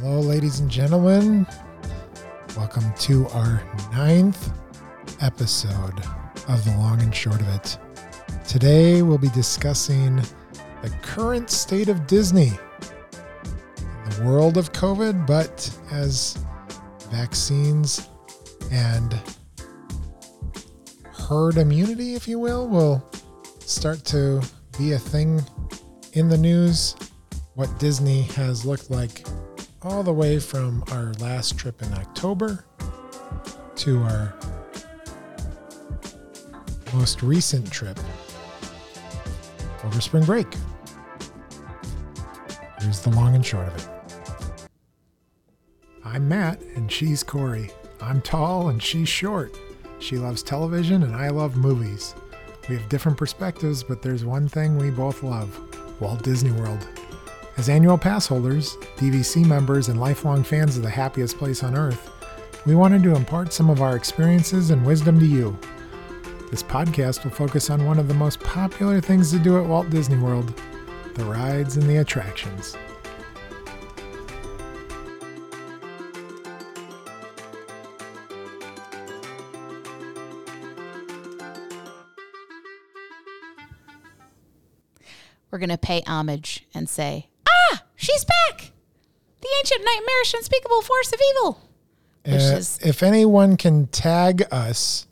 Hello, ladies and gentlemen. Welcome to our ninth episode of The Long and Short of It. Today, we'll be discussing the current state of Disney in the world of COVID, but as vaccines and herd immunity, if you will, will start to be a thing in the news, what Disney has looked like all the way from our last trip in October to our most recent trip over spring break. Here's the long and short of it. I'm Matt, and she's Corey. I'm tall, and she's short. She loves television, and I love movies. We have different perspectives, but there's one thing we both love Walt Disney World. As annual pass holders, DVC members, and lifelong fans of the happiest place on earth, we wanted to impart some of our experiences and wisdom to you. This podcast will focus on one of the most popular things to do at Walt Disney World the rides and the attractions. we're going to pay homage and say, she's back! The ancient nightmarish unspeakable force of evil. Which Uh, is, if anyone can tag us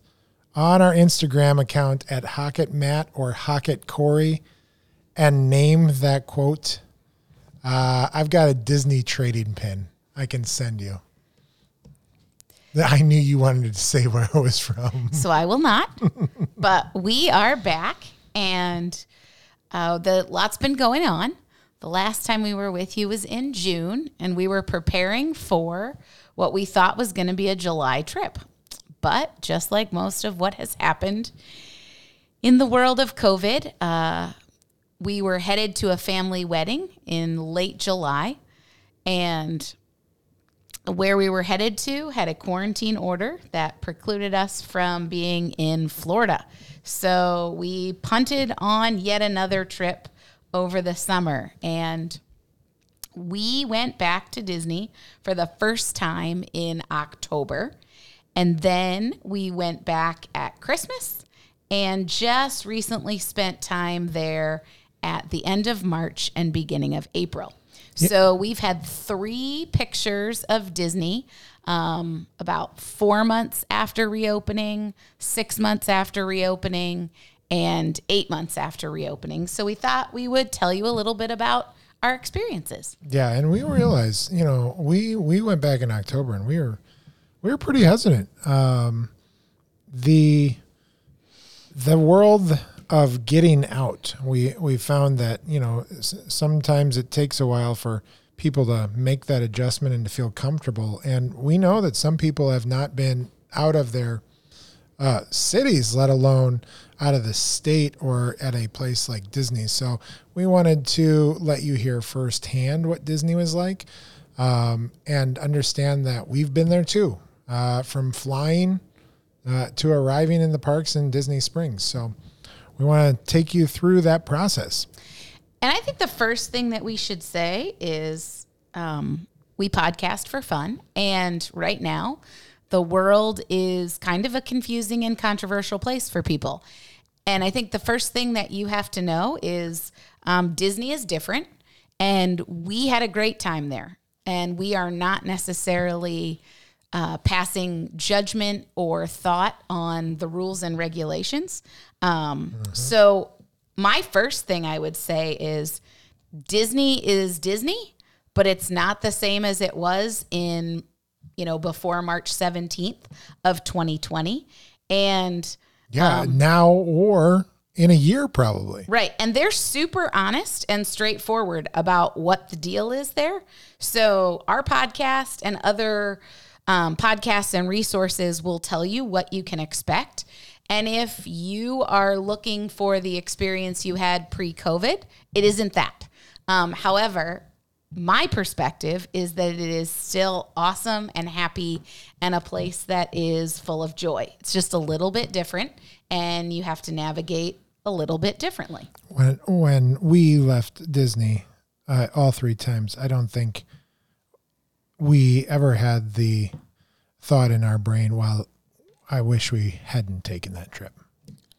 on our Instagram account at Hocket Matt or Hocket Corey and name that quote, uh, I've got a Disney trading pin I can send you. I knew you wanted to say where I was from. so I will not. but we are back, and uh, the lot's been going on. The last time we were with you was in June, and we were preparing for what we thought was going to be a July trip. But just like most of what has happened in the world of COVID, uh, we were headed to a family wedding in late July, and where we were headed to had a quarantine order that precluded us from being in Florida. So we punted on yet another trip over the summer and we went back to Disney for the first time in October. And then we went back at Christmas and just recently spent time there at the end of March and beginning of April. So we've had three pictures of Disney um, about four months after reopening, six months after reopening, and eight months after reopening. So we thought we would tell you a little bit about our experiences. Yeah, and we realized, you know, we we went back in October and we were we were pretty hesitant. Um, the the world of getting out, we we found that you know sometimes it takes a while for people to make that adjustment and to feel comfortable, and we know that some people have not been out of their uh, cities, let alone out of the state or at a place like Disney. So we wanted to let you hear firsthand what Disney was like um, and understand that we've been there too, uh, from flying uh, to arriving in the parks in Disney Springs. So we want to take you through that process. And I think the first thing that we should say is um, we podcast for fun. And right now, the world is kind of a confusing and controversial place for people. And I think the first thing that you have to know is um, Disney is different. And we had a great time there. And we are not necessarily uh, passing judgment or thought on the rules and regulations. Um, So, my first thing I would say is Disney is Disney, but it's not the same as it was in, you know, before March 17th of 2020. And Yeah, now or in a year, probably. Right. And they're super honest and straightforward about what the deal is there. So, our podcast and other um, podcasts and resources will tell you what you can expect. And if you are looking for the experience you had pre COVID, it isn't that. Um, however, my perspective is that it is still awesome and happy and a place that is full of joy. It's just a little bit different and you have to navigate a little bit differently. when when we left Disney, uh, all three times, I don't think we ever had the thought in our brain, well, I wish we hadn't taken that trip.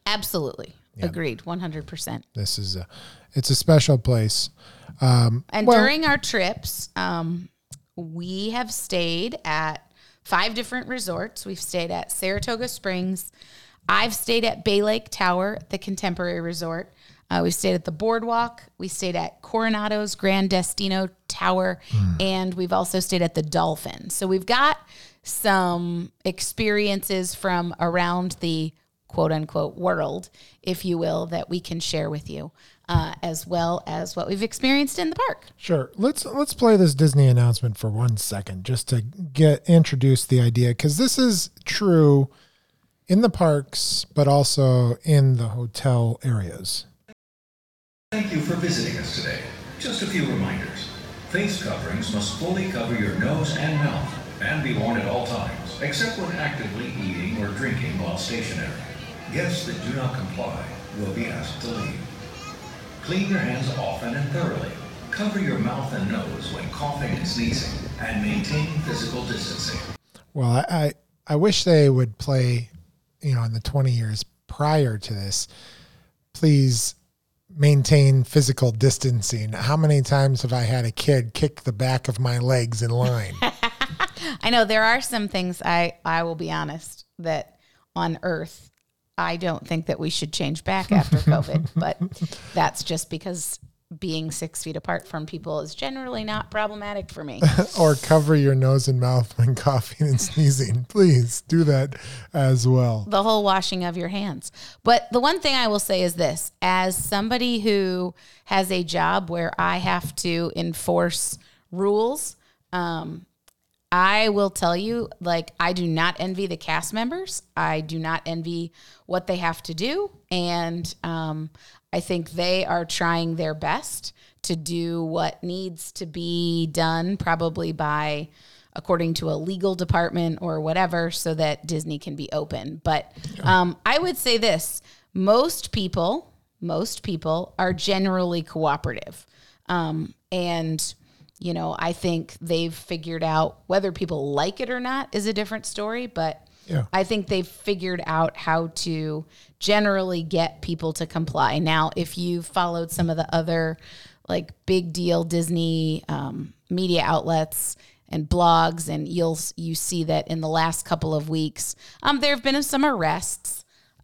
Absolutely. Agreed. 100%. This is a, it's a special place. Um, And well- during our trips, um, we have stayed at five different resorts. We've stayed at Saratoga Springs. I've stayed at Bay Lake Tower, the Contemporary Resort. Uh, we stayed at the Boardwalk. We stayed at Coronado's Gran Destino Tower, and we've also stayed at the Dolphin. So we've got some experiences from around the quote unquote world, if you will, that we can share with you, uh, as well as what we've experienced in the park. Sure. Let's let's play this Disney announcement for one second, just to get introduce the idea, because this is true in the parks, but also in the hotel areas. Thank you for visiting us today. Just a few reminders. Face coverings must fully cover your nose and mouth and be worn at all times, except when actively eating or drinking while stationary. Guests that do not comply will be asked to leave. Clean your hands often and thoroughly. Cover your mouth and nose when coughing and sneezing, and maintain physical distancing. Well, I, I I wish they would play, you know, in the twenty years prior to this. Please maintain physical distancing. How many times have I had a kid kick the back of my legs in line? I know there are some things I I will be honest that on Earth I don't think that we should change back after COVID, but that's just because being six feet apart from people is generally not problematic for me. or cover your nose and mouth when coughing and sneezing. Please do that as well. the whole washing of your hands. But the one thing I will say is this as somebody who has a job where I have to enforce rules, um, I will tell you, like, I do not envy the cast members. I do not envy what they have to do. And um, I think they are trying their best to do what needs to be done, probably by according to a legal department or whatever, so that Disney can be open. But um, I would say this most people, most people are generally cooperative. Um, and you know, I think they've figured out whether people like it or not is a different story, but Yeah. I think they've figured out how to generally get people to comply. Now, if you followed some of the other like big deal Disney um, media outlets and blogs, and you'll you see that in the last couple of weeks, um, there have been some arrests.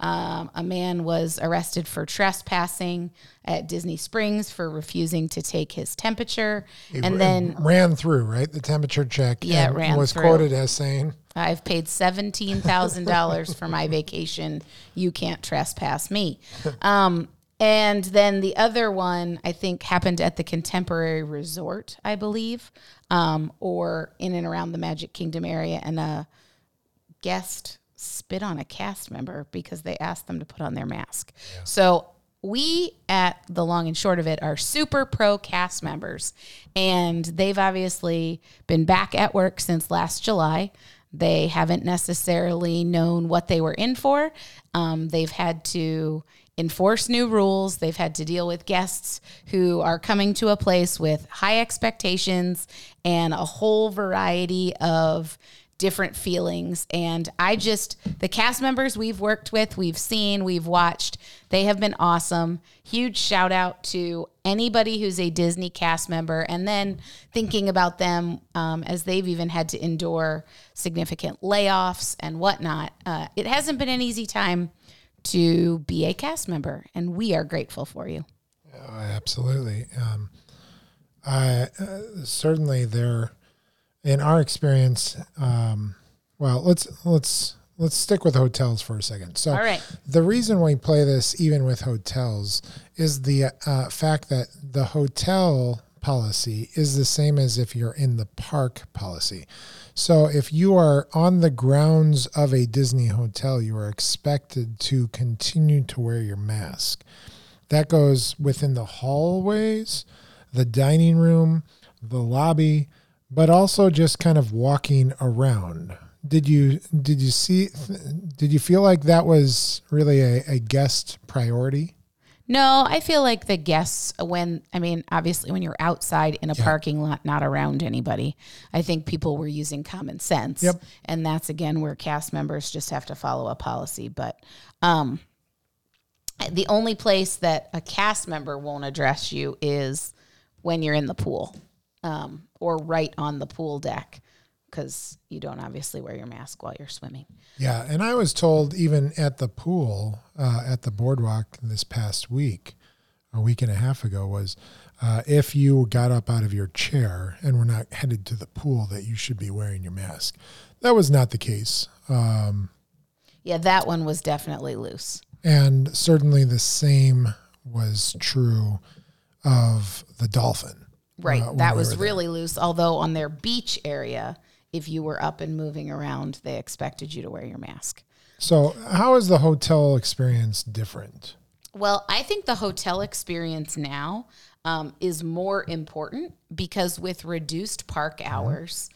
Um, a man was arrested for trespassing at Disney Springs for refusing to take his temperature, and then ran through right the temperature check. Yeah, ran was through. quoted as saying, I've paid seventeen thousand dollars for my vacation. You can't trespass me. Um, and then the other one I think happened at the Contemporary Resort, I believe, um, or in and around the Magic Kingdom area, and a guest spit on a cast member because they asked them to put on their mask. So we at the long and short of it are super pro cast members and they've obviously been back at work since last July. They haven't necessarily known what they were in for. Um, they've had to enforce new rules. They've had to deal with guests who are coming to a place with high expectations and a whole variety of different feelings. And I just, the cast members we've worked with, we've seen, we've watched, they have been awesome. Huge shout out to anybody who's a Disney cast member. And then thinking about them um, as they've even had to endure significant layoffs and whatnot. Uh, it hasn't been an easy time to be a cast member, and we are grateful for you. oh, "Absolutely." Um, I uh, certainly there, in our experience. Um, well, let's let's let's stick with hotels for a second. So, right. the reason we play this even with hotels is the uh, fact that the hotel policy is the same as if you're in the park policy. So if you are on the grounds of a Disney hotel, you are expected to continue to wear your mask. That goes within the hallways, the dining room, the lobby, but also just kind of walking around. Did you did you see did you feel like that was really a, a guest priority? No, I feel like the guests, when, I mean, obviously, when you're outside in a parking lot, not around anybody, I think people were using common sense. Yep. And that's again where cast members just have to follow a policy. But um, the only place that a cast member won't address you is when you're in the pool um, or right on the pool deck because you don't obviously wear your mask while you're swimming. Yeah, and I was told even at the pool uh, at the boardwalk this past week, a week and a half ago, was uh, if you got up out of your chair and were not headed to the pool, that you should be wearing your mask. That was not the case, um, Yeah, that one was definitely loose. and certainly the same was true of the dolphin. Right. uh, that we was were there. really loose. Although on their beach area, if you were up and moving around, they expected you to wear your mask. So, how is the hotel experience different? Well, I think the hotel experience now um, is more important because with reduced park hours,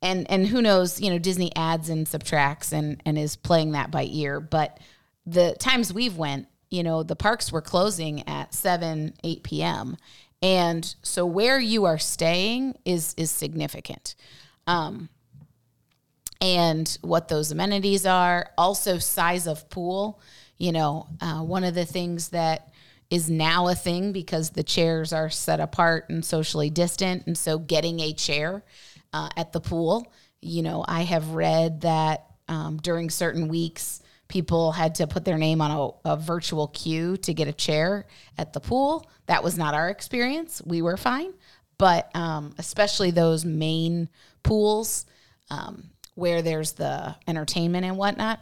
and and who knows, you know, Disney adds and subtracts and and is playing that by ear. But the times we've went, you know, the parks were closing at seven, eight p.m. And so where you are staying is is significant. Um, and what those amenities are, also size of pool. You know, uh, one of the things that is now a thing because the chairs are set apart and socially distant, and so getting a chair uh, at the pool. You know, I have read that um, during certain weeks, people had to put their name on a, a virtual queue to get a chair at the pool. That was not our experience. We were fine, but um, especially those main pools um, where there's the entertainment and whatnot.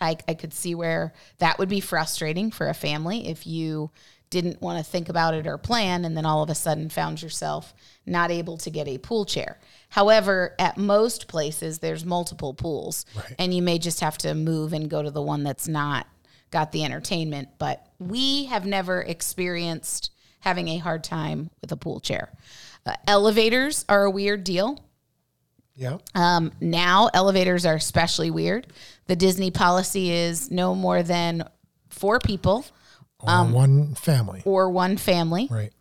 I, I could see where that would be frustrating for a family if you didn't want to think about it or plan and then all of a sudden found yourself not able to get a pool chair. However, at most places there's multiple pools Right. and you may just have to move and go to the one that's not got the entertainment, but we have never experienced having a hard time with a pool chair. Uh, elevators are a weird deal. Yeah. Um, now elevators are especially weird. The Disney policy is no more than four people Or um, one family. or one family. Right.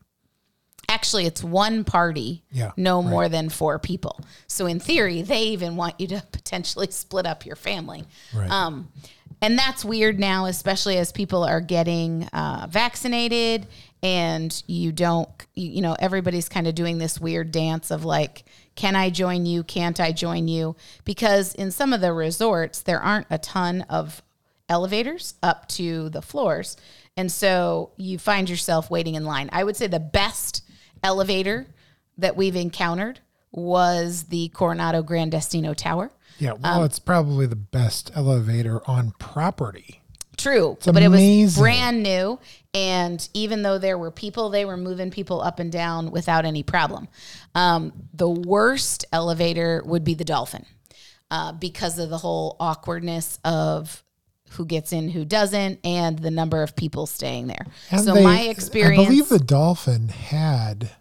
Actually, it's one party, Yeah, no right. more than four people. So in theory, they even want you to potentially split up your family. Right. Um, and that's weird now, especially as people are getting uh, vaccinated and you don't, you, you know, everybody's kind of doing this weird dance of like, can I join you? Can't I join you? Because in some of the resorts, there aren't a ton of elevators up to the floors. And so you find yourself waiting in line. I would say the best elevator that we've encountered was the Coronado Gran Destino Tower. Yeah. Um, Well, it's probably the best elevator on property. True, but it was brand new. And even though there were people, they were moving people up and down without any problem. Um, the worst elevator would be the Dolphin uh, because of the whole awkwardness of who gets in, who doesn't, and the number of people staying there. And so they- my experience, I believe the Dolphin had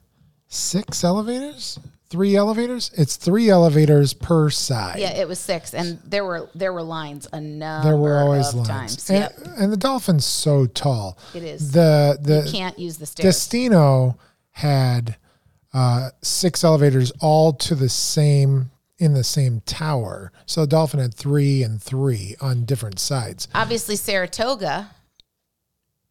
six elevators, three elevators. It's three elevators per side. yeah, it was six, and there were there were lines a number There were always lines. times. And, Yep, and the Dolphin's so tall. it is. The the you Can't use the stairs. Destino had uh, six elevators all to the same in the same tower. So Dolphin had three and three on different sides. Obviously, Saratoga.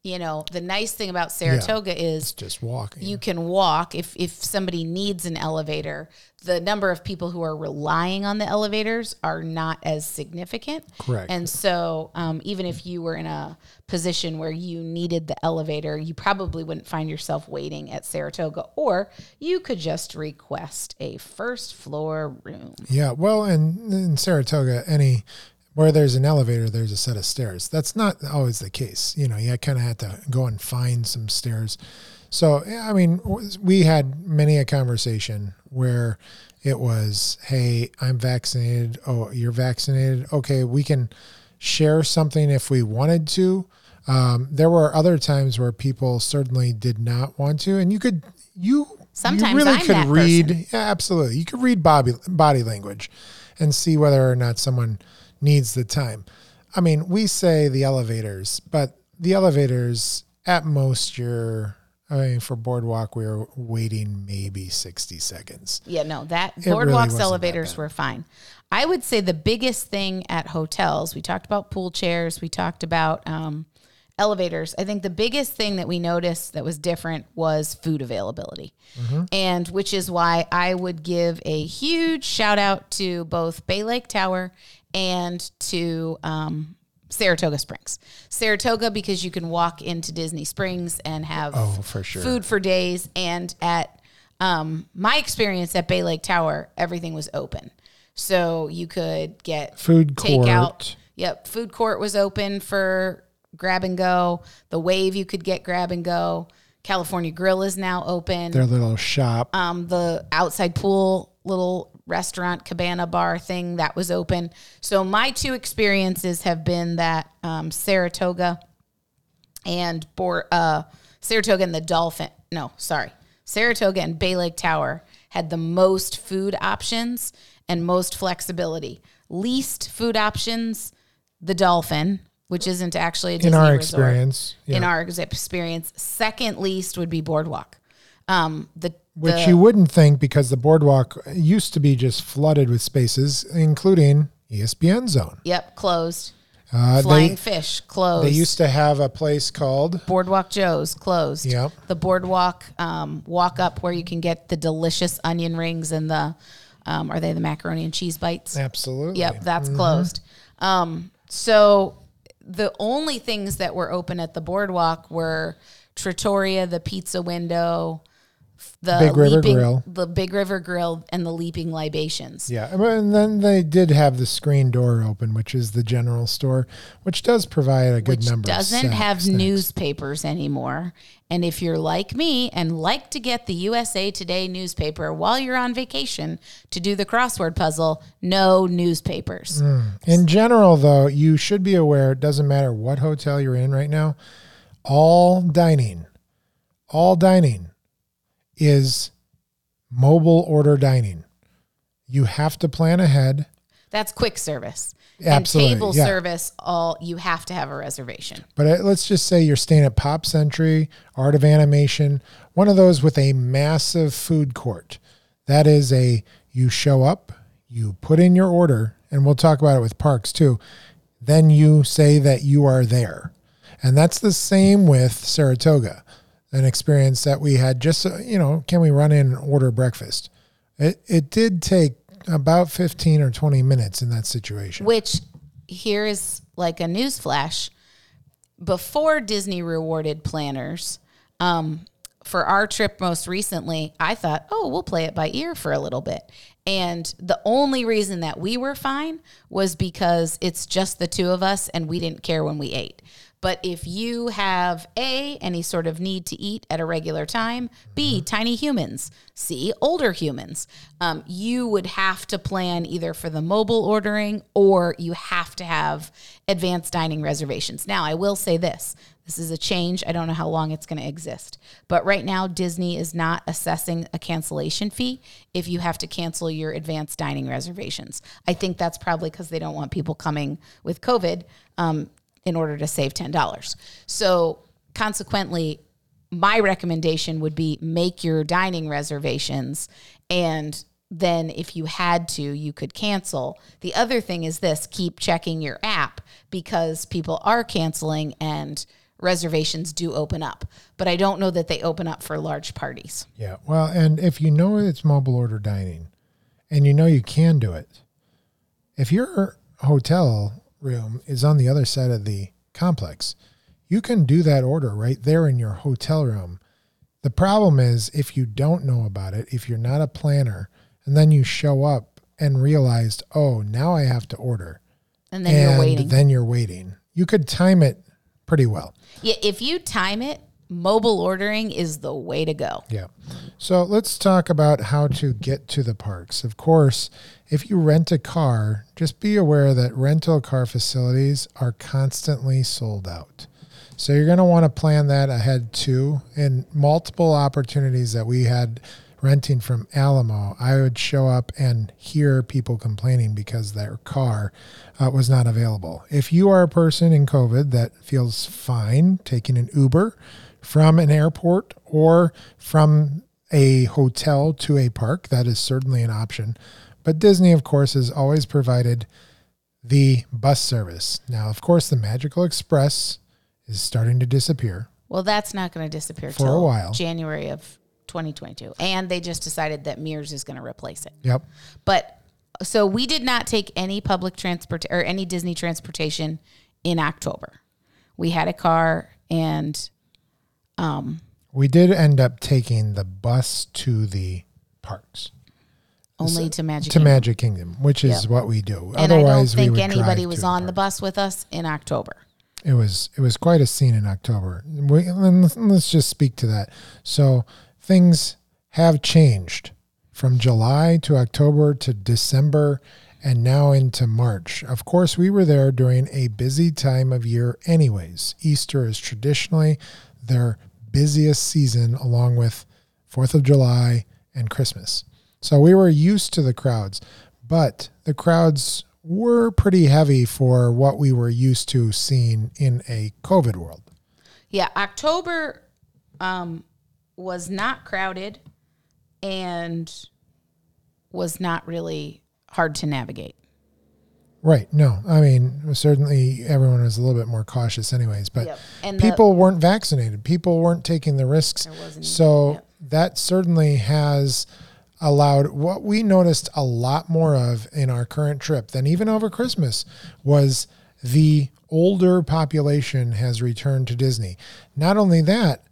You know, the nice thing about Saratoga is Just walking. you can walk if if somebody needs an elevator the number of people who are relying on the elevators are not as significant Correct. and so um, even if you were in a position where you needed the elevator you probably wouldn't find yourself waiting at saratoga or you could just request a first floor room Yeah, well, and in Saratoga, any where there's an elevator, there's a set of stairs. That's not always the case. You know, you kind of had to go and find some stairs. So, yeah, I mean, we had many a conversation where it was, "Hey, I'm vaccinated. Oh, you're vaccinated. Okay, we can share something if we wanted to." Um, there were other times where people certainly did not want to, and you could you Sometimes you really I'm could read person. yeah, absolutely. You could read body body language and see whether or not someone needs the time. I mean, we say the elevators, but the elevators at most you're I mean for boardwalk we were waiting maybe 60 seconds. Yeah, no, that really boardwalks that elevators were fine. I would say the biggest thing at hotels, we talked about pool chairs, we talked about um, elevators. I think the biggest thing that we noticed that was different was food availability. Mm-hmm. And which is why I would give a huge shout out to both Bay Lake Tower and to um, Saratoga Springs. Saratoga because you can walk into Disney Springs and have Oh, for sure. food for days. And at um, my experience at Bay Lake Tower, everything was open, so you could get Food takeout. court. Yep, food court was open for grab and go. The Wave you could get grab and go. California Grill is now open Their little shop. um, the outside pool little restaurant cabana bar thing that was open. So my two experiences have been that um, Saratoga and Bor- uh, Saratoga and the Dolphin. No, sorry, Saratoga and Bay Lake Tower had the most food options and most flexibility. Least food options, the Dolphin, which isn't actually a Disney in our resort experience. Yeah. in our experience. Second least would be Boardwalk. Um, the Which the- you wouldn't think because the boardwalk used to be just flooded with spaces, including ESPN Zone. yep closed. Uh, Flying they, Fish closed. they used to have a place called Boardwalk Joe's closed. Yep. The Boardwalk um, walk up where you can get the delicious onion rings and the um, are they the macaroni and cheese bites? Absolutely. Yep, that's Mm-hmm. closed. Um, so the only things that were open at the boardwalk were Trattoria, the pizza window, the Big River leaping, Grill. the Big River Grill, and the Leaping Libations. Yeah, and then they did have the screen door open, which is the general store, which does provide a good which number. doesn't have snacks. newspapers anymore. And if you're like me and like to get the USA Today newspaper while you're on vacation to do the crossword puzzle, no newspapers. Hmm. In general, though, you should be aware. It doesn't matter what hotel you're in right now. All dining, all dining, is mobile order dining. You have to plan ahead. That's quick service. Absolutely, And table yeah. service, all you have to have a reservation. But uh, let's just say you're staying at Pop Century, Art of Animation, one of those with a massive food court. That is a you show up, you put in your order, and we'll talk about it with parks too. Then you say that you are there. And that's the same with Saratoga, an experience that we had just, uh, you know, can we run in and order breakfast? It, it did take about 15 or 20 minutes in that situation. Which here is like a news flash. Before Disney rewarded planners, um, for our trip most recently, I thought, oh, we'll play it by ear for a little bit. And the only reason that we were fine was because it's just the two of us and we didn't care when we ate. But if you have A, any sort of need to eat at a regular time, B, tiny humans, C, older humans, um, you would have to plan either for the mobile ordering or you have to have advanced dining reservations. Now, I will say this this is a change. I don't know how long it's going to exist. But right now, Disney is not assessing a cancellation fee if you have to cancel your advanced dining reservations. I think that's probably because they don't want people coming with COVID um, in order to save $10. So, consequently, my recommendation would be make your dining reservations and then if you had to you could cancel the other thing is this keep checking your app because people are canceling and reservations do open up but i don't know that they open up for large parties Yeah. Well, and if you know it's mobile order dining and you know you can do it, if your hotel room is on the other side of the complex, you can do that order right there in your hotel room. The problem is if you don't know about it, if you're not a planner, and then you show up and realized, oh, now I have to order. and then and you're waiting then you're waiting. You could time it pretty well. yeah, if you time it mobile ordering is the way to go Yeah. So let's talk about how to get to the parks. Of course, if you rent a car, just be aware that rental car facilities are constantly sold out. So you're going to want to plan that ahead too. And multiple opportunities that we had renting from Alamo, I would show up and hear people complaining because their car uh, was not available. If you are a person in COVID that feels fine taking an Uber from an airport or from a hotel to a park, that is certainly an option. But Disney, of course, has always provided the bus service. Now, of course, the Magical Express is starting to disappear. Well, that's not going to disappear For a while. January of 2022, and they just decided that Mears is going to replace it. Yep. But so we did not take any public transport or any Disney transportation in October. We had a car and Um, we did end up taking the bus to the parks only uh, to Magic to Kingdom. Magic Kingdom, which is Yep. what we do. and I don't think anybody was on the park. bus with us in October. It was it was quite a scene in October. We, let's just speak to that. So things have changed from July to October to December and now into March. Of course, we were there during a busy time of year anyways. Easter is traditionally their busiest season along with 4th of July and Christmas. So we were used to the crowds, but the crowds were pretty heavy for what we were used to seeing in a COVID world. Yeah, October um, was not crowded and was not really hard to navigate. Right. No, I mean, certainly everyone was a little bit more cautious, anyways, but Yep. And the- people weren't vaccinated. People weren't taking the risks. So yep. that certainly has allowed what we noticed a lot more of in our current trip than even over Christmas was the older population has returned to Disney. Not only that,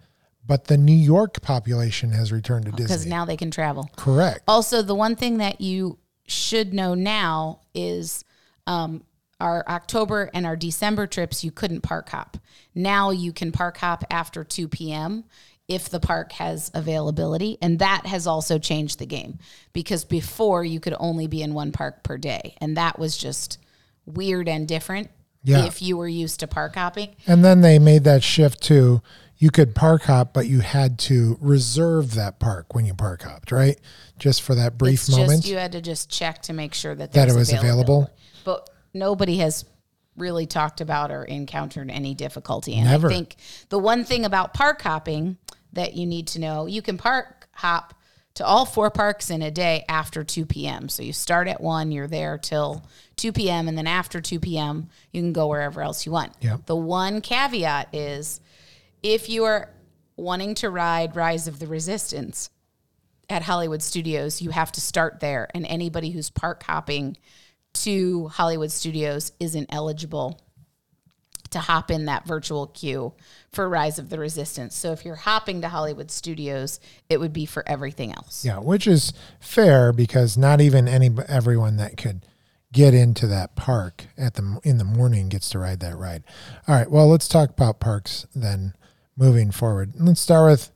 but the New York population has returned to oh, Disney Because now they can travel. Correct. Also, the one thing that you should know now is um, our October and our December trips, you couldn't park hop. Now you can park hop after 2 p.m. if the park has availability. And that has also changed the game because before you could only be in one park per day. And that was just weird and different Yeah. if you were used to park hopping. And then they made that shift to you could park hop, but you had to reserve that park when you park hopped, right? Just for that brief it's moment. just you had to just check to make sure that That it was available? But nobody has really talked about or encountered any difficulty. And Never. I think the one thing about park hopping that you need to know, you can park hop to all four parks in a day after 2 p.m. So you start at 1, you're there till 2 p.m. and then after 2 p.m. you can go wherever else you want. Yep. The one caveat is if you are wanting to ride Rise of the Resistance, at Hollywood Studios, you have to start there. And anybody who's park hopping to Hollywood Studios isn't eligible to hop in that virtual queue for Rise of the Resistance. So if you're hopping to Hollywood Studios, it would be for everything else. yeah, which is fair because not even any everyone that could get into that park at the in the morning gets to ride that ride. All right, well, let's talk about parks then moving forward. Let's start with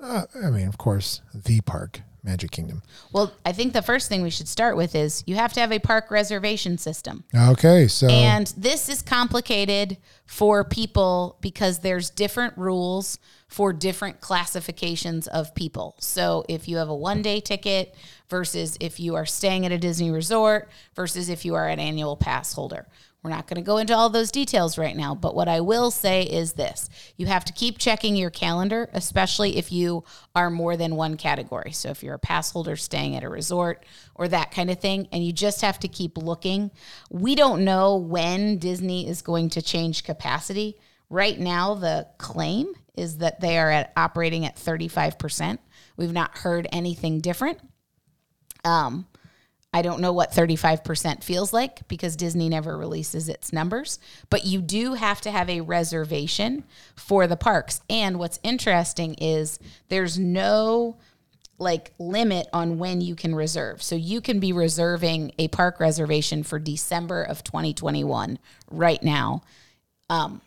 uh, I mean, of course, the park, Magic Kingdom. Well, I think the first thing we should start with is you have to have a park reservation system. Okay, so And this is complicated for people because there's different rules for different classifications of people. So if you have a one day ticket versus if you are staying at a Disney resort versus if you are an annual pass holder. We're not going to go into all those details right now, but what I will say is this you have to keep checking your calendar, especially if you are more than one category. So, if you're a pass holder staying at a resort or that kind of thing, and you just have to keep looking. We don't know when Disney is going to change capacity. Right now, the claim is that they are at operating at 35%. We've not heard anything different. Um, I don't know what 35% feels like because Disney never releases its numbers, but you do have to have a reservation for the parks. And what's interesting is there's no like limit on when you can reserve. So you can be reserving a park reservation for December of 2021 right now Um,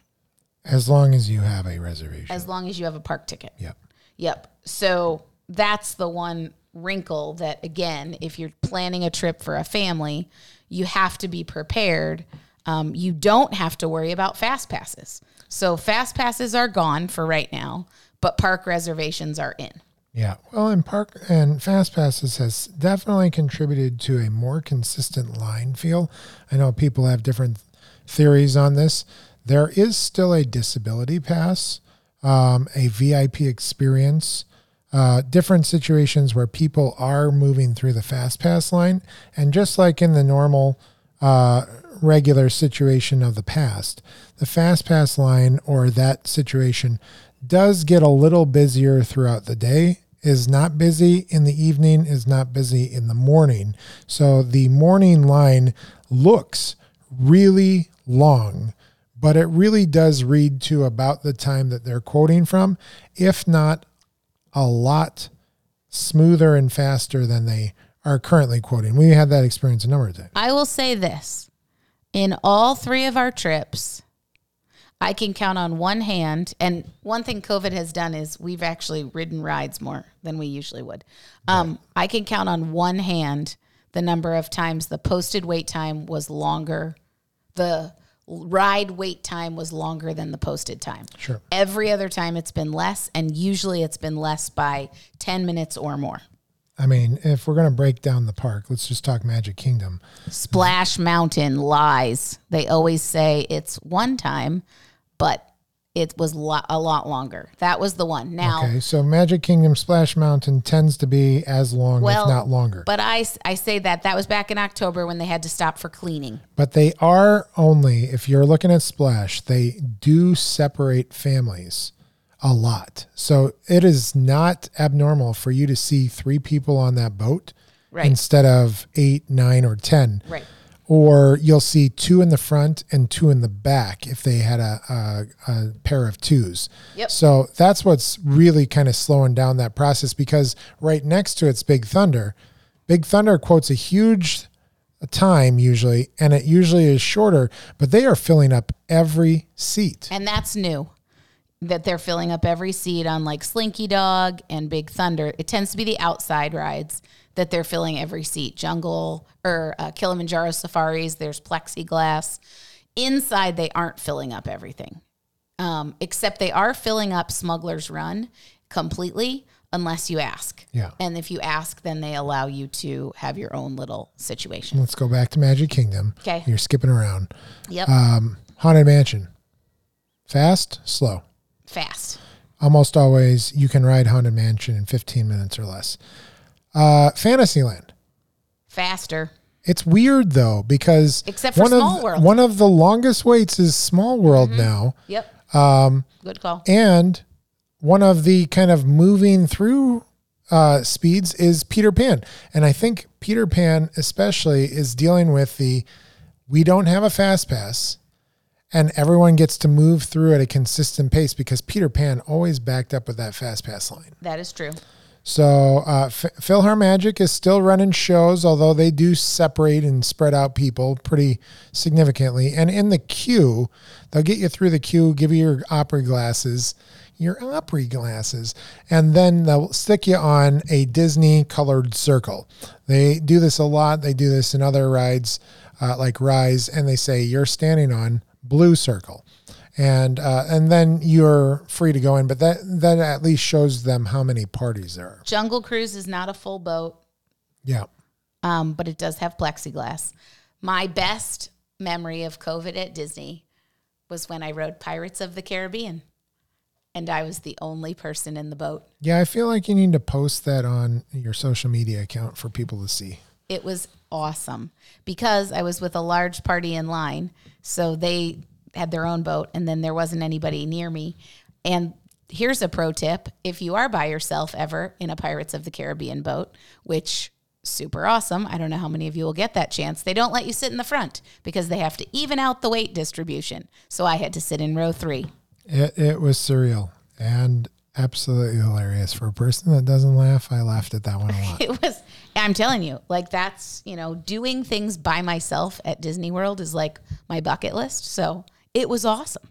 as long as you have a reservation. as long as you have a park ticket. yep. Yep. So that's the one wrinkle that, again, if you're planning a trip for a family, you have to be prepared. Um, you don't have to worry about fast passes. So fast passes are gone for right now, but park reservations are in. Yeah. Well, and park and fast passes has definitely contributed to a more consistent line feel. I know people have different theories on this. There is still a disability pass, um, a VIP experience, uh, different situations where people are moving through the fast pass line, and just like in the normal. Uh, regular situation of the past. The fast pass line or that situation does get a little busier throughout the day is not busy in the evening is not busy in the morning so the morning line looks really long but it really does read to about the time that they're quoting from if not a lot smoother and faster than they are currently quoting we had that experience a number of times I will say this in all three of our trips, I can count on one hand. And one thing COVID has done is we've actually ridden rides more than we usually would. Um, I can count on one hand the number of times the posted wait time was longer. The ride wait time was longer than the posted time. Sure. Every other time it's been less, and usually it's been less by 10 minutes or more. I mean, if we're going to break down the park, let's just talk Magic Kingdom. Splash Mountain lies. They always say it's one time, but it was lo- a lot longer. That was the one. Now, Okay, so Magic Kingdom Splash Mountain tends to be as long, well, if not longer. But I, I say that that was back in October when they had to stop for cleaning. But they are only, if you're looking at Splash, they do separate families a lot. So it is not abnormal for you to see three people on that boat Right. instead of eight, nine, or 10. Right. Or you'll see two in the front and two in the back if they had a, a, a pair of twos. Yep. So that's what's really kind of slowing down that process because right next to it's Big Thunder. Big Thunder quotes a huge time usually, and it usually is shorter, but they are filling up every seat. And that's new. That they're filling up every seat on like Slinky Dog and Big Thunder. It tends to be the outside rides that they're filling every seat. Jungle or uh, Kilimanjaro safaris, there's plexiglass. Inside, they aren't filling up everything, um, except they are filling up Smuggler's Run completely unless you ask. Yeah. And if you ask, then they allow you to have your own little situation. Let's go back to Magic Kingdom. Okay. You're skipping around. Yep. Um, Haunted Mansion. Fast, slow. Fast. Almost always you can ride Haunted Mansion in 15 minutes or less. Uh, Fantasyland. Faster. It's weird though because Except for one Small of World. Mm-hmm. one of the longest waits is Small World now, Yep. Um, Good call. and one of the kind of moving through uh, speeds is Peter Pan, and I think Peter Pan especially is dealing with the we don't have a fast pass, and everyone gets to move through at a consistent pace because Peter Pan always backed up with that fast pass line. That is true. So uh, F- PhilharMagic is still running shows, although they do separate and spread out people pretty significantly. And in the queue, they'll get you through the queue, give you your opera glasses, your opera glasses, and then they'll stick you on a Disney colored circle. They do this a lot. They do this in other rides uh, like Rise, and they say you're standing on blue circle and uh, and then you're free to go in. But that that at least shows them how many parties there are. Jungle Cruise is not a full boat, Yeah, um, but it does have plexiglass. My best memory of COVID at Disney was when I rode Pirates of the Caribbean, and I was the only person in the boat. yeah. I feel like you need to post that on your social media account for people to see. It was awesome because I was with a large party in line, so they had their own boat, and then there wasn't anybody near me. And here's a pro tip: if you are by yourself ever in a Pirates of the Caribbean boat, which super awesome. I don't know how many of you will get that chance. They don't let you sit in the front because they have to even out the weight distribution. So I had to sit in row three. It it was surreal and absolutely hilarious. For a person that doesn't laugh, I laughed at that one a lot. It was, I'm telling you, like that's, you know, doing things by myself at Disney World is like my bucket list. So it was awesome.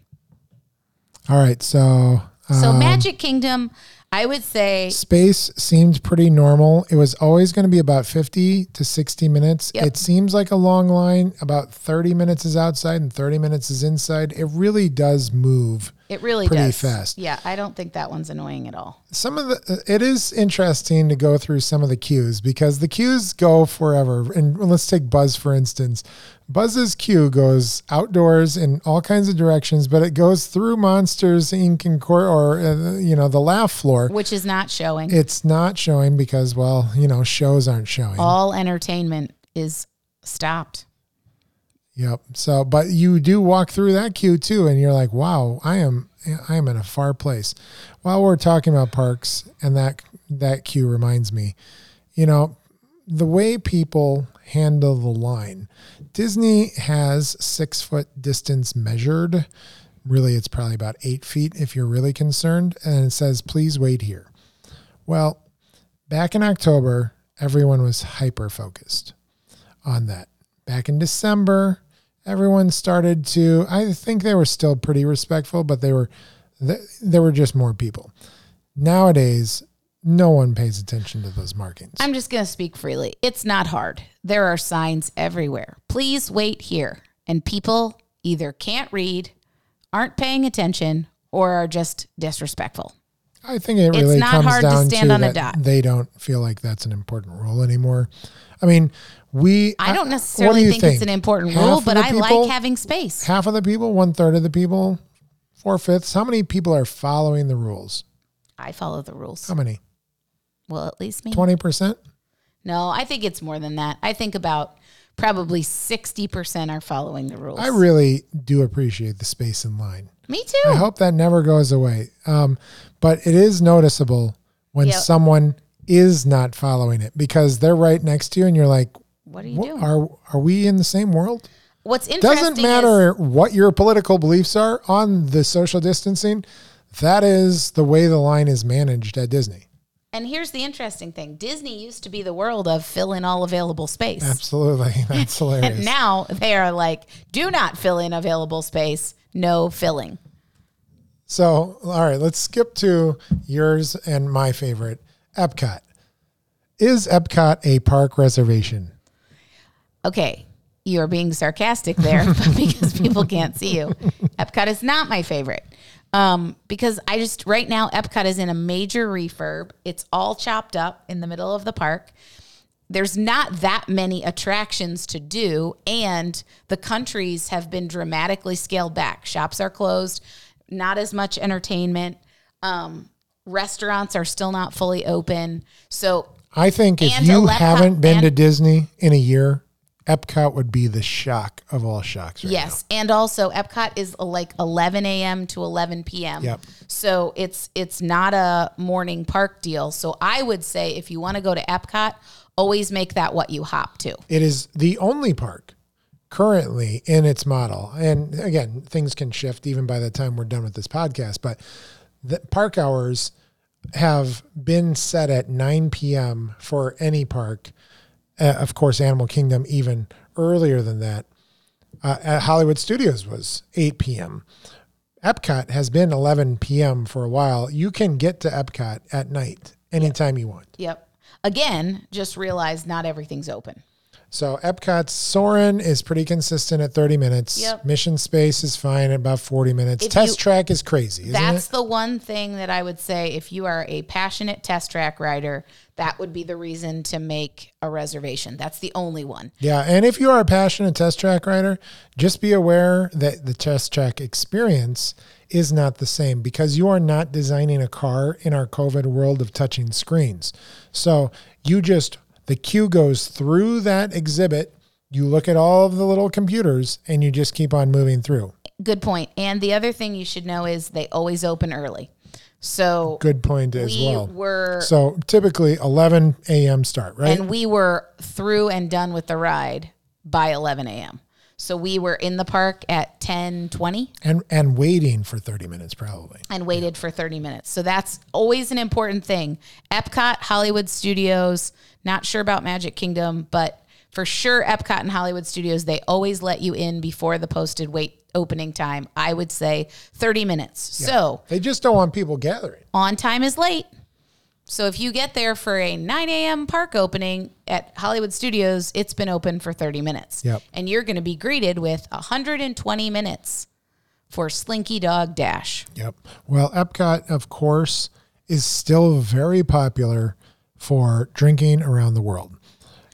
All right, so So um, Magic Kingdom, I would say space seemed pretty normal. It was always going to be about 50 to 60 minutes. Yep. It seems like a long line. About 30 minutes is outside and 30 minutes is inside. It really does move It really pretty does. fast. Yeah, I don't think that one's annoying at all. Some of the it is interesting to go through some of the queues because the queues go forever. And let's take Buzz for instance. Buzz's queue goes outdoors in all kinds of directions, but it goes through Monsters Inc. and Court or uh, you know the laugh floor. Which is not showing. It's not showing because well, you know, shows aren't showing. all entertainment is stopped. Yep. So, but you do walk through that queue too, and you're like, "Wow, I am, I am in a far place." While we're talking about parks, and that that queue reminds me, you know, the way people handle the line. Disney has six foot distance measured. Really, it's probably about eight feet if you're really concerned, and it says, "Please wait here." Well, back in October, everyone was hyper focused on that. Back in December, everyone started to. I think they were still pretty respectful, but they were there were just more people. Nowadays, no one pays attention to those markings. I'm just going to speak freely. It's not hard. There are signs everywhere. Please wait here. And people either can't read, aren't paying attention, or are just disrespectful. I think it It's really not comes hard to down stand to on a that dot. they don't feel like that's an important rule anymore. I mean, we. I don't uh, necessarily do you think, it's an important Half rule, but I people- like having space. half of the people, one third of the people, four fifths. How many people are following the rules? I follow the rules. How many? Well, at least me. Twenty percent. No, I think it's more than that. I think about probably 60% are following the rules. I really do appreciate the space in line. Me too. I hope that never goes away. Um, but it is noticeable when Yep. someone is not following it because they're right next to you, and you're like, what are you "What- doing? "Are are we in the same world?" What's interesting Doesn't is- matter what your political beliefs are on the social distancing. That is the way the line is managed at Disney. And here's the interesting thing Disney used to be the world of fill in all available space. Absolutely, that's hilarious. And now they are like, do not fill in available space, no filling. So, all right, let's skip to yours and my favorite, Epcot. Is Epcot a park reservation? Okay, you're being sarcastic there because people can't see you. Epcot is not my favorite. Um, because I just right now Epcot is in a major refurb. It's all chopped up in the middle of the park. There's not that many attractions to do, and the countries have been dramatically scaled back. Shops are closed, not as much entertainment. Um, restaurants are still not fully open. So I think if you haven't been to Disney in a year, Epcot would be the shock of all shocks. Right Yes, and also Epcot is like 11 a.m. to 11 p.m. Yep. So it's it's not a morning park deal. So I would say if you want to go to Epcot, always make that what you hop to. It is the only park currently in its model. And again, things can shift even by the time we're done with this podcast, but the park hours have been set at 9 p.m. for any park. Uh, of course, Animal Kingdom even earlier than that. Uh, at Hollywood Studios was 8 p.m. Epcot has been 11 p.m. for a while. You can get to Epcot at night anytime you want. Yep. Again, just realize not everything's open. So Epcot's Soarin' is pretty consistent at 30 minutes. Yep. Mission Space is fine at about 40 minutes. If Test you- Track is crazy, isn't That's it? the one thing that I would say if you are a passionate test track rider, that would be the reason to make a reservation. That's the only one. Yeah, and if you are a passionate Test Track rider, just be aware that the Test Track experience is not the same because you are not designing a car in our COVID world of touching screens. So you just the queue goes through that exhibit. You look at all of the little computers and you just keep on moving through. Good point. And the other thing you should know is they always open early. So Good point as we well. were So typically 11 a.m. start, right? and we were through and done with the ride by 11 a.m. So we were in the park at 10:20 and and waiting for 30 minutes probably. and waited for 30 minutes. So that's always an important thing. Epcot, Hollywood Studios, not sure about Magic Kingdom, but for sure Epcot and Hollywood Studios, they always let you in before the posted wait opening time. I would say 30 minutes. So They just don't want people gathering. on time is late. So if you get there for a 9 a.m. park opening at Hollywood Studios, it's been open for 30 minutes. Yep. And you're going to be greeted with 120 minutes for Slinky Dog Dash. Yep. Well, Epcot, of course, is still very popular for drinking around the world,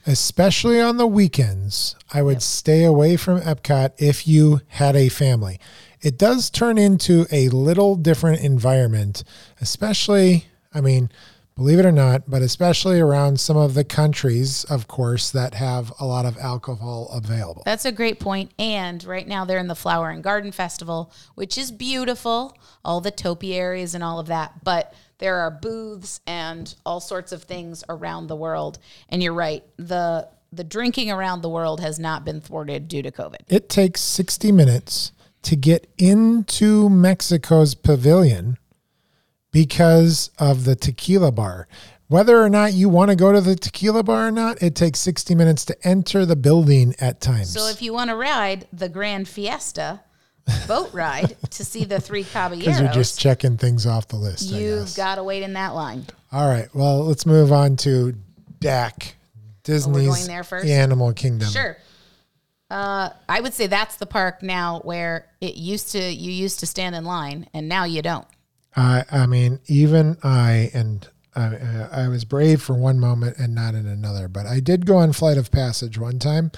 especially on the weekends. I would stay away from Epcot if you had a family. It does turn into a little different environment, especially, I mean, believe it or not, but especially around some of the countries, of course, that have a lot of alcohol available. That's a great point. And right now they're in the Flower and Garden Festival, which is beautiful, all the topiaries and all of that. But there are booths and all sorts of things around the world. And you're right, the the drinking around the world has not been thwarted due to COVID. It takes 60 minutes to get into Mexico's pavilion because of the tequila bar. Whether or not you want to go to the tequila bar or not, it takes 60 minutes to enter the building at times. So if you want to ride the Gran Fiesta boat ride to see the three because you're just checking things off the list. You've got to wait in that line. All right. Well, let's move on to DAK, Disney's Oh, there first? Animal Kingdom. Sure. Uh, I would say that's the park now where it used to you used to stand in line and now you don't. I, I mean, even I, and I, I was brave for one moment and not in another, but I did go on Flight of Passage one time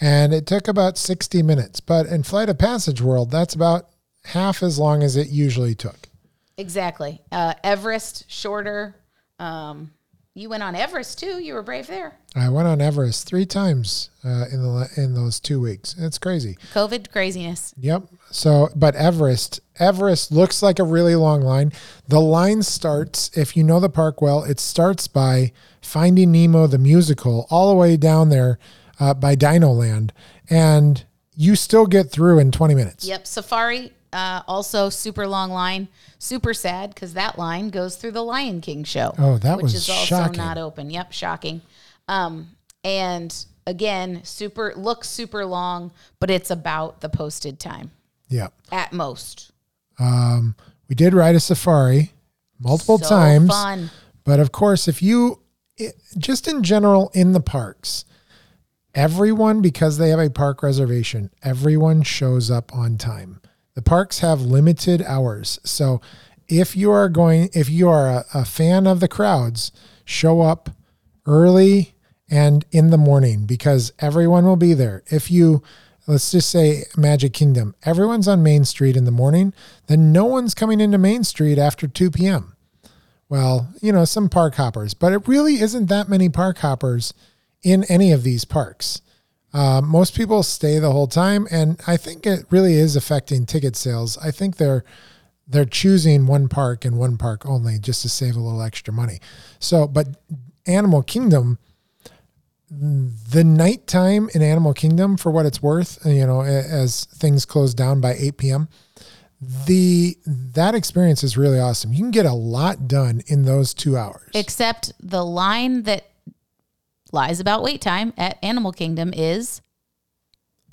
and it took about 60 minutes. But in Flight of Passage world, that's about half as long as it usually took. Exactly. Uh, Everest shorter. Um, you went on Everest too. You were brave there. I went on Everest three times uh, in the in those two weeks. It's crazy. COVID craziness. Yep. So, but Everest, Everest looks like a really long line. The line starts, if you know the park well, it starts by Finding Nemo the musical, all the way down there uh, by Dino Land, and you still get through in 20 minutes. Yep. Safari. Uh, also super long line. Super sad because that line goes through the Lion King show. Oh, that which was is also shocking. not open. Yep, shocking. Um, and again, super looks super long, but it's about the posted time Yeah. at most. Um, we did ride a safari multiple So times. fun. But of course, if you it, just in general in the parks, everyone because they have a park reservation, everyone shows up on time. The parks have limited hours. So if you are going if you are a, a fan of the crowds, show up early and in the morning because everyone will be there. If you let's just say Magic Kingdom, everyone's on Main Street in the morning, then no one's coming into Main Street after 2 p.m well, you know, some park hoppers, but it really isn't that many park hoppers in any of these parks. Uh, most people stay the whole time, and I think it really is affecting ticket sales. I think they're they're choosing one park and one park only just to save a little extra money. So, but Animal Kingdom, the nighttime in Animal Kingdom, for what it's worth, you know, as things close down by 8 p.m., the that experience is really awesome. You can get a lot done in those two hours. Except the line that lies about wait time at Animal Kingdom is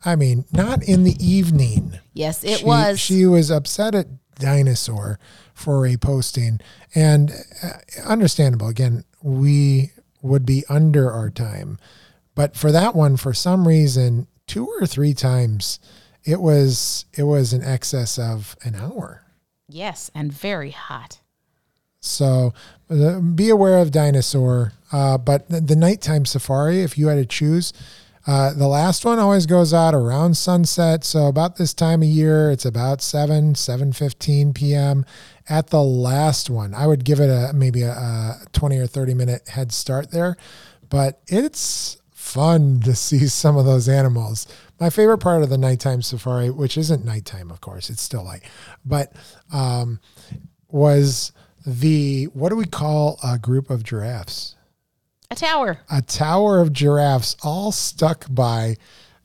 I mean, not in the evening. yes, it she, was. She was upset at Dinosaur for a posting, and uh, understandable. Again, we would be under our time, but for that one, for some reason, two or three times, it was it was in excess of an hour. yes, and very hot. So uh, be aware of dinosaur. Uh, but the, the nighttime safari, if you had to choose, uh, the last one always goes out around sunset. So about this time of year, it's about seven, seven fifteen p.m. At the last one, I would give it a maybe a, a twenty or thirty minute head start there. But it's fun to see some of those animals. My favorite part of the nighttime safari, which isn't nighttime, of course, it's still light, but um, was the what do we call a group of giraffes? A tower. A tower of giraffes all stuck by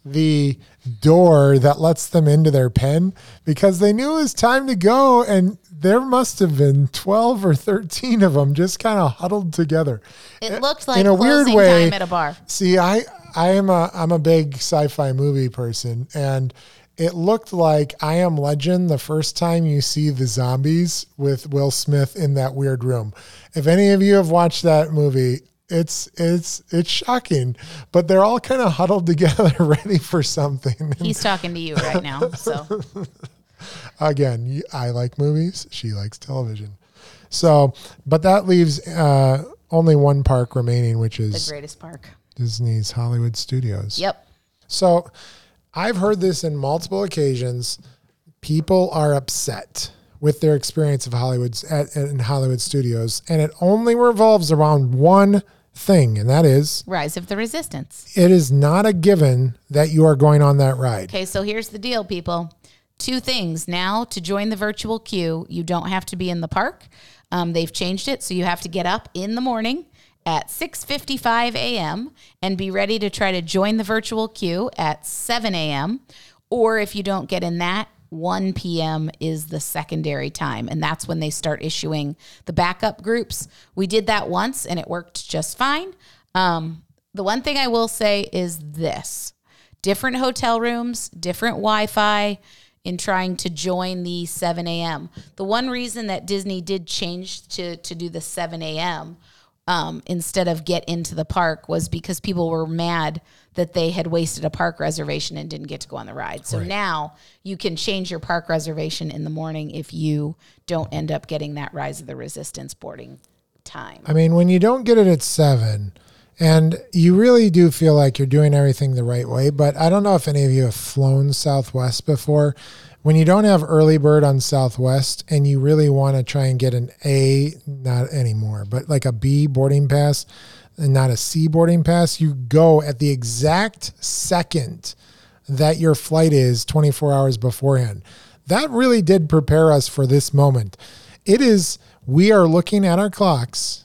the door that lets them into their pen because they knew it was time to go and there must have been 12 or 13 of them just kind of huddled together It looked like in a weird way time at a bar. See, I I am a I'm a big sci-fi movie person, and it looked like I Am Legend the first time you see the zombies with Will Smith in that weird room. If any of you have watched that movie, it's it's it's shocking, but they're all kind of huddled together, ready for something. He's talking to you right now. So Again, I like movies. She likes television. So, but that leaves uh, only one park remaining, which is The greatest park. Disney's Hollywood Studios. Yep. So I've heard this in multiple occasions. People are upset with their experience of Hollywood's at, in Hollywood studios, and it only revolves around one thing, and that is Rise of the Resistance. it is not a given that you are going on that ride. Okay, so here's the deal, people. Two things. Now, to join the virtual queue, you don't have to be in the park. Um, they've changed it, so you have to get up in the morning at 6:55 a.m. and be ready to try to join the virtual queue at 7 a.m. Or if you don't get in that, 1 p.m. is the secondary time, and that's when they start issuing the backup groups. We did that once, and it worked just fine. Um, the one thing I will say is this different hotel rooms, different Wi Fi in trying to join the 7 a.m. The one reason that Disney did change to, to do the 7 a.m. Um, instead of get into the park was because people were mad that they had wasted a park reservation and didn't get to go on the ride. So now you can change your park reservation in the morning if you don't end up getting that Rise of the Resistance boarding time. I mean, when you don't get it at seven, and you really do feel like you're doing everything the right way, but I don't know if any of you have flown Southwest before. When you don't have early bird on Southwest and you really want to try and get an A, not anymore, but like a B boarding pass and not a C boarding pass, you go at the exact second that your flight is 24 hours beforehand. That really did prepare us for this moment. It is, we are looking at our clocks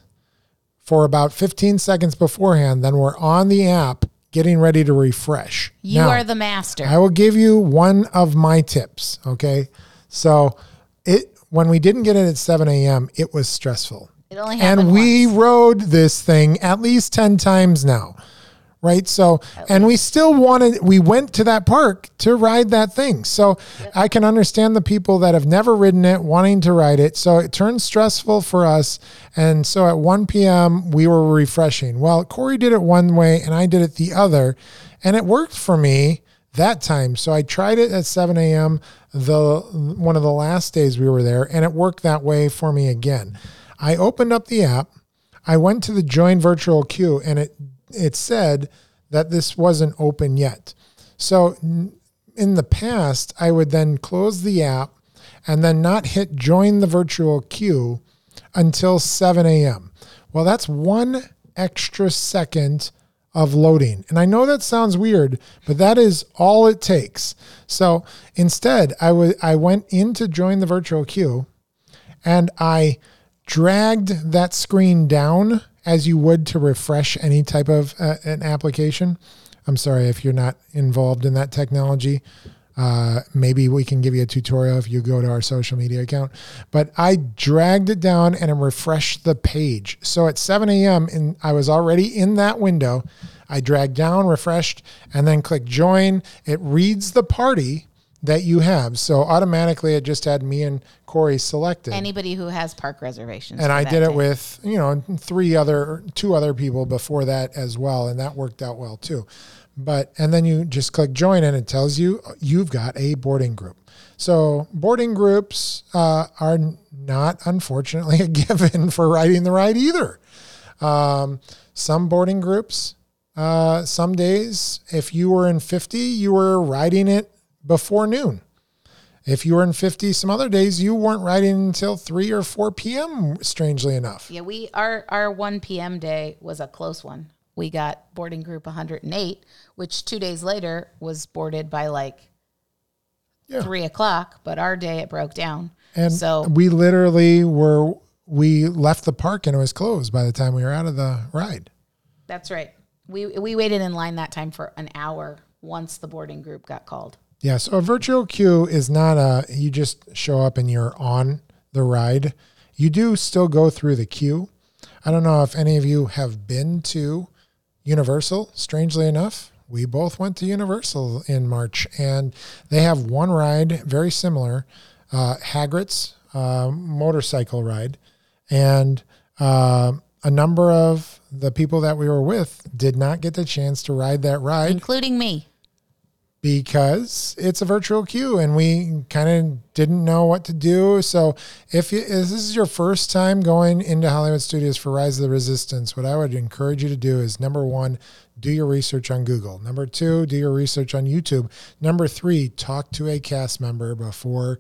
for about 15 seconds beforehand, then we're on the app getting ready to refresh. You Now, are the master. I will give you one of my tips. Okay. So it when we didn't get it at 7 a.m., it was stressful. It only and we once. rode this thing at least 10 times now. Right. So, and we still wanted, we went to that park to ride that thing. So I can understand the people that have never ridden it wanting to ride it. So it turned stressful for us. And so at 1 p.m., we were refreshing. Well, Corey did it one way and I did it the other. And it worked for me that time. So I tried it at 7 a.m. the one of the last days we were there, and it worked that way for me again. I opened up the app. I went to the join virtual queue, and it it said that this wasn't open yet. So in the past, I would then close the app and then not hit join the virtual queue until 7 a.m. Well, that's one extra second of loading. And I know that sounds weird, but that is all it takes. So instead, I would I went in to join the virtual queue and I dragged that screen down as you would to refresh any type of uh, an application. I'm sorry if you're not involved in that technology. Uh, maybe we can give you a tutorial if you go to our social media account. But I dragged it down and refreshed the page. So at 7 a.m., and I was already in that window. I dragged down, refreshed, and then click join. It reads the party that you have. So automatically, it just had me and Corey selected Anybody who has park reservations. and I did it day. with you know three other two other people before that as well, and that worked out well too. But and then you just click join, and it tells you you've got a boarding group. So boarding groups uh, are not unfortunately a given for riding the ride either. Um, some boarding groups, uh, some days, if you were in 50, you were riding it before noon. If you were in 50 some other days, you weren't riding until 3 or 4 p.m., strangely enough. Yeah, we our our 1 p.m. day was a close one. We got boarding group 108, which two days later was boarded by like Yeah. three o'clock. But our day it broke down. And so we literally were, we left the park and it was closed by the time we were out of the ride. that's right. We we waited in line that time for an hour once the boarding group got called. Yeah, so a virtual queue is not a you just show up and you're on the ride. You do still go through the queue. I don't know if any of you have been to Universal. Strangely enough, we both went to Universal in March, and they have one ride very similar, uh, Hagrid's uh, motorcycle ride, and uh, a number of the people that we were with did not get the chance to ride that ride. including me. Because it's a virtual queue and we kind of didn't know what to do. So if, you, if this is your first time going into Hollywood Studios for Rise of the Resistance, what I would encourage you to do is number one, do your research on Google. Number two, do your research on YouTube. Number three, talk to a cast member before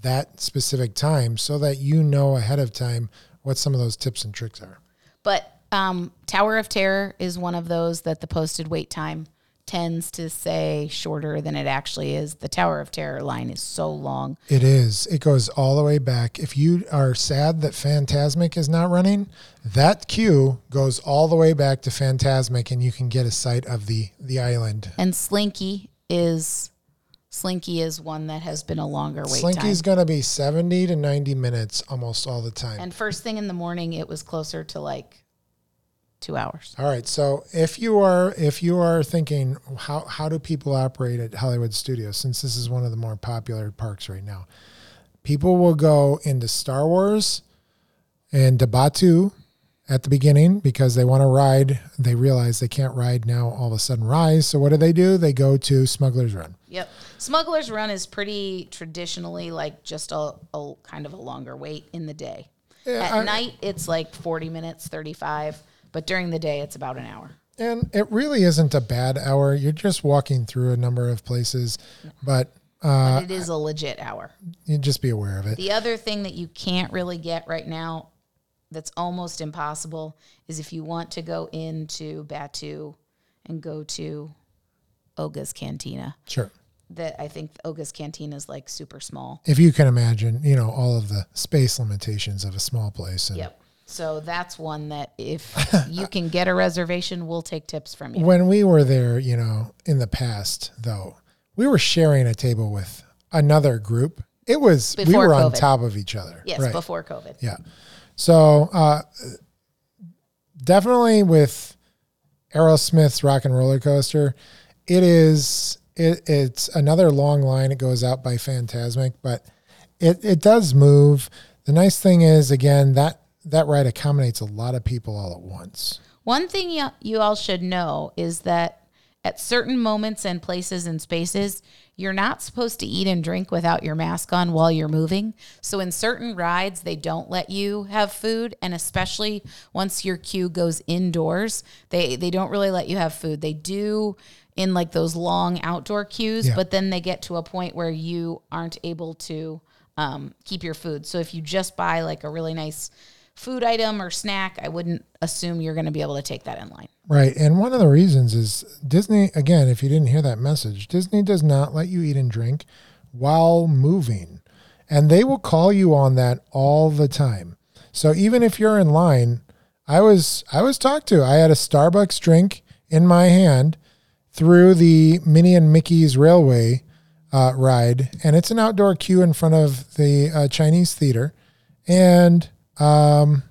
that specific time so that you know ahead of time what some of those tips and tricks are. But um, Tower of Terror is one of those that the posted wait time tends to say shorter than it actually is. The Tower of Terror line is so long. It is. It goes all the way back. If you are sad that Fantasmic is not running, that queue goes all the way back to Fantasmic and you can get a sight of the the island. And Slinky is Slinky is one that has been a longer wait Slinky's time. going to be 70 to 90 minutes almost all the time. And first thing in the morning it was closer to like 2 hours. All right. So if you are if you are thinking how how do people operate at Hollywood Studios since this is one of the more popular parks right now, people will go into Star Wars and to Batuu at the beginning because they want to ride. They realize they can't ride now all of a sudden rise. So what do they do? They go to Smuggler's Run. Yep. Smuggler's Run is pretty traditionally like just a, a kind of a longer wait in the day. Yeah, At I- night it's like 40 minutes, 35, but during the day it's about an hour. And it really isn't a bad hour. You're just walking through a number of places, but uh, But it is a legit hour. you just be aware of it. The other thing that you can't really get right now that's almost impossible is if you want to go into Batuu and go to Oga's Cantina. Sure. That I think Oga's Cantina is like super small. if you can imagine, you know, all of the space limitations of a small place. And Yep. So that's one that if you can get a reservation, we'll take tips from you. when we were there, you know, in the past, though, we were sharing a table with another group. It was we Before were on top of each other. Yes, right. before COVID. Yeah. So uh, definitely with Aerosmith's Rock and Roller Coaster, it is it, it's another long line. It goes out by Fantasmic, but it it does move. The nice thing is again that that ride accommodates a lot of people all at once. One thing you, you all should know is that at certain moments and places and spaces, you're not supposed to eat and drink without your mask on while you're moving. So, in certain rides, they don't let you have food. And especially once your queue goes indoors, they, they don't really let you have food. They do in like those long outdoor queues, Yeah. but then they get to a point where you aren't able to um, keep your food. So, if you just buy like a really nice food item or snack, I wouldn't assume you're going to be able to take that in line. Right. And one of the reasons is Disney, again, if you didn't hear that message, Disney does not let you eat and drink while moving. And they will call you on that all the time. So even if you're in line, I was I was talked to. I had a Starbucks drink in my hand through the Minnie and Mickey's Railway uh, ride, and it's an outdoor queue in front of the uh, Chinese theater, and um,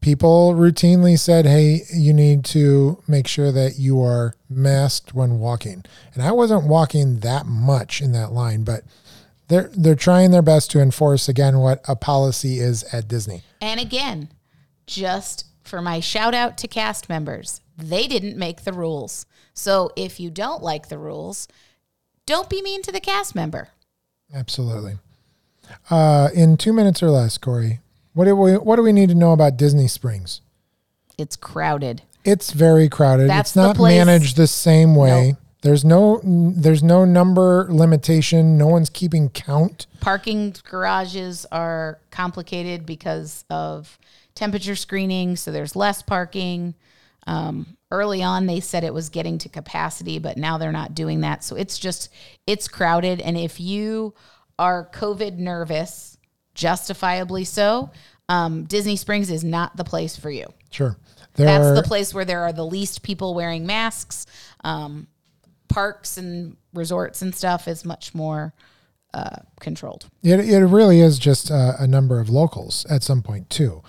people routinely said, "Hey, you need to make sure that you are masked when walking." And I wasn't walking that much in that line, but they're they're trying their best to enforce again what a policy is at Disney. And again, just for my shout out to cast members, they didn't make the rules. So if you don't like the rules, don't be mean to the cast member. Absolutely. Uh, in two minutes or less, Corey, what do we what do we need to know about Disney Springs? It's crowded. It's very crowded. That's it's not place- managed the same way. Nope. There's no there's no number limitation. No one's keeping count. Parking garages are complicated because of temperature screening, so there's less parking. Um, early on, they said it was getting to capacity, but now they're not doing that. So it's just it's crowded, and if you are COVID nervous, justifiably so, um, Disney Springs is not the place for you. Sure. There That's are, the place where there are the least people wearing masks. Um, parks and resorts and stuff is much more uh, controlled. It, it really is just a, a number of locals at some point too.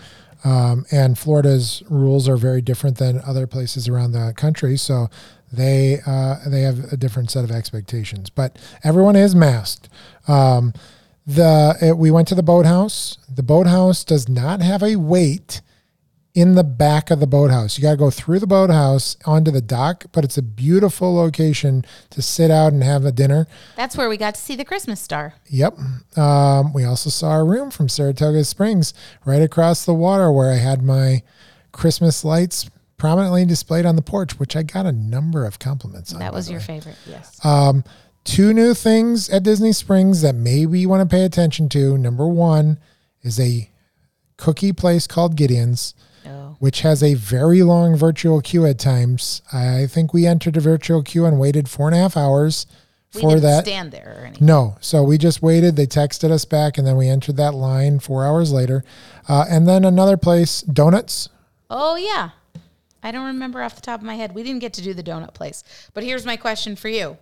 Um, and Florida's rules are very different than other places around the country, so they uh, they have a different set of expectations. But everyone is masked. Um, the it, we went to the boathouse. The boathouse does not have a wait in the back of the boathouse. You got to go through the boathouse onto the dock, but it's a beautiful location to sit out and have a dinner. That's where we got to see the Christmas star. Yep. Um, we also saw a room from Saratoga Springs right across the water where I had my Christmas lights prominently displayed on the porch, which I got a number of compliments on. That was your way. favorite. Yes. Um, two new things at Disney Springs that maybe you want to pay attention to. Number one is a cookie place called Gideon's, oh. which has a very long virtual queue at times. I think we entered a virtual queue and waited four and a half hours We for didn't that. stand there or anything. No. So we just waited. They texted us back, and then we entered that line four hours later. Uh, and then another place, Donuts. Oh yeah. I don't remember off the top of my head. We didn't get to do the donut place. But here's my question for you.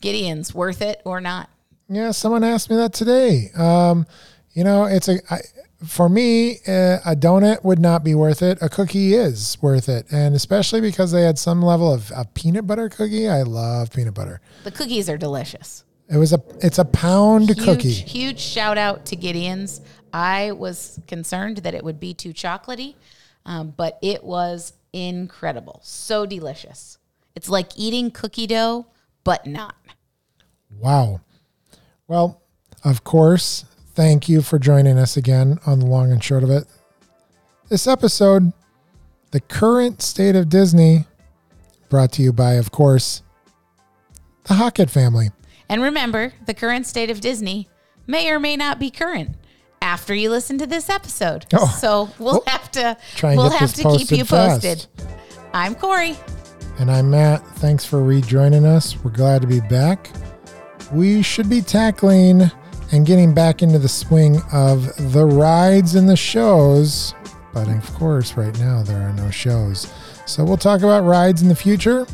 Gideon's worth it or not? Yeah, someone asked me that today. Um, you know, it's a I, for me uh, a donut would not be worth it. A cookie is worth it, and especially because they had some level of a peanut butter cookie. I love peanut butter. The cookies are delicious. It was a it's a pound Huge, cookie. huge shout out to Gideon's. I was concerned that it would be too chocolatey, um, but it was incredible. So delicious. It's like eating cookie dough, but not. Wow. Well, of course, thank you for joining us again on the long and short of it. This episode, the current state of Disney, brought to you by, of course, the Hockett family. And remember, the current state of Disney may or may not be current after you listen to this episode. Oh. So we'll Well, have to try and we'll have to keep you posted posted. fast. I'm Corey. And I'm Matt. Thanks for rejoining us. We're glad to be back. We should be tackling and getting back into the swing of the rides and the shows. But of course, right now there are no shows. So we'll talk about rides in the future.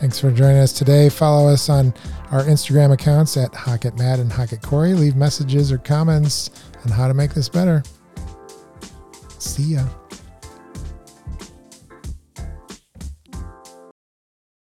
Thanks for joining us today. Follow us on our Instagram accounts at Hockett Matt and Hockett Corey. Leave messages or comments on how to make this better. See ya.